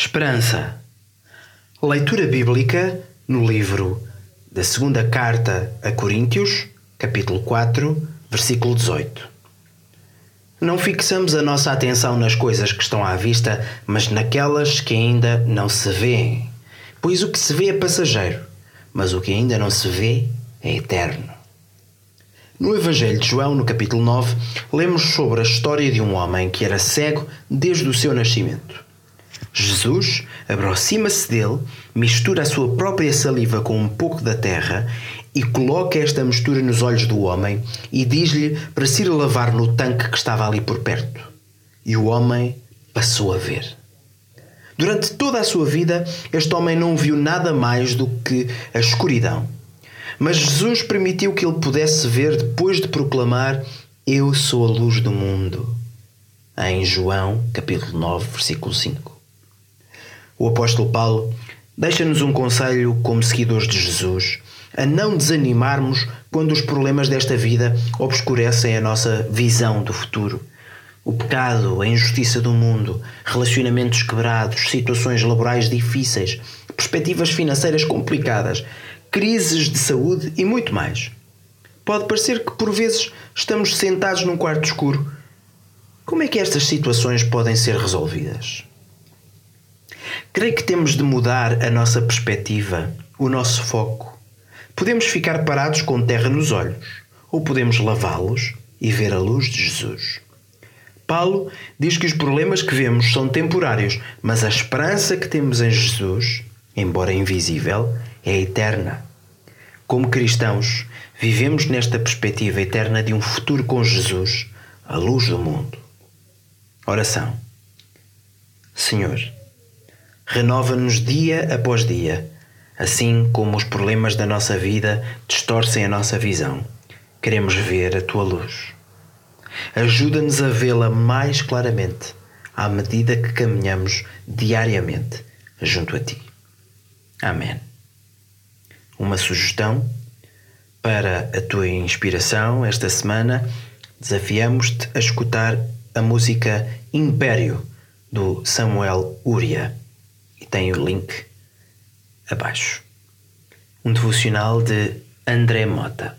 Esperança. Leitura bíblica no livro da segunda carta a Coríntios, capítulo 4, versículo 18. Não fixamos a nossa atenção nas coisas que estão à vista, mas naquelas que ainda não se vêem. Pois o que se vê é passageiro, mas o que ainda não se vê é eterno. No Evangelho de João, no capítulo 9, lemos sobre a história de um homem que era cego desde o seu nascimento. Jesus aproxima-se dele, mistura a sua própria saliva com um pouco da terra e coloca esta mistura nos olhos do homem e diz-lhe para se ir lavar no tanque que estava ali por perto. E o homem passou a ver. Durante toda a sua vida, este homem não viu nada mais do que a escuridão. Mas Jesus permitiu que ele pudesse ver depois de proclamar: Eu sou a luz do mundo. Em João, capítulo 9, versículo 5. O apóstolo Paulo deixa-nos um conselho como seguidores de Jesus a não desanimarmos quando os problemas desta vida obscurecem a nossa visão do futuro. O pecado, a injustiça do mundo, relacionamentos quebrados, situações laborais difíceis, perspectivas financeiras complicadas, crises de saúde e muito mais. Pode parecer que por vezes estamos sentados num quarto escuro. Como é que estas situações podem ser resolvidas? Creio que temos de mudar a nossa perspectiva, o nosso foco. Podemos ficar parados com terra nos olhos, ou podemos lavá-los e ver a luz de Jesus. Paulo diz que os problemas que vemos são temporários, mas a esperança que temos em Jesus, embora invisível, é eterna. Como cristãos, vivemos nesta perspectiva eterna de um futuro com Jesus, a luz do mundo. Oração. Senhor, renova-nos dia após dia, assim como os problemas da nossa vida distorcem a nossa visão. Queremos ver a tua luz. Ajuda-nos a vê-la mais claramente à medida que caminhamos diariamente junto a ti. Amém. Uma sugestão para a tua inspiração esta semana, desafiamos-te a escutar a música Império do Samuel Uria e tem o link abaixo. Um devocional de André Mota.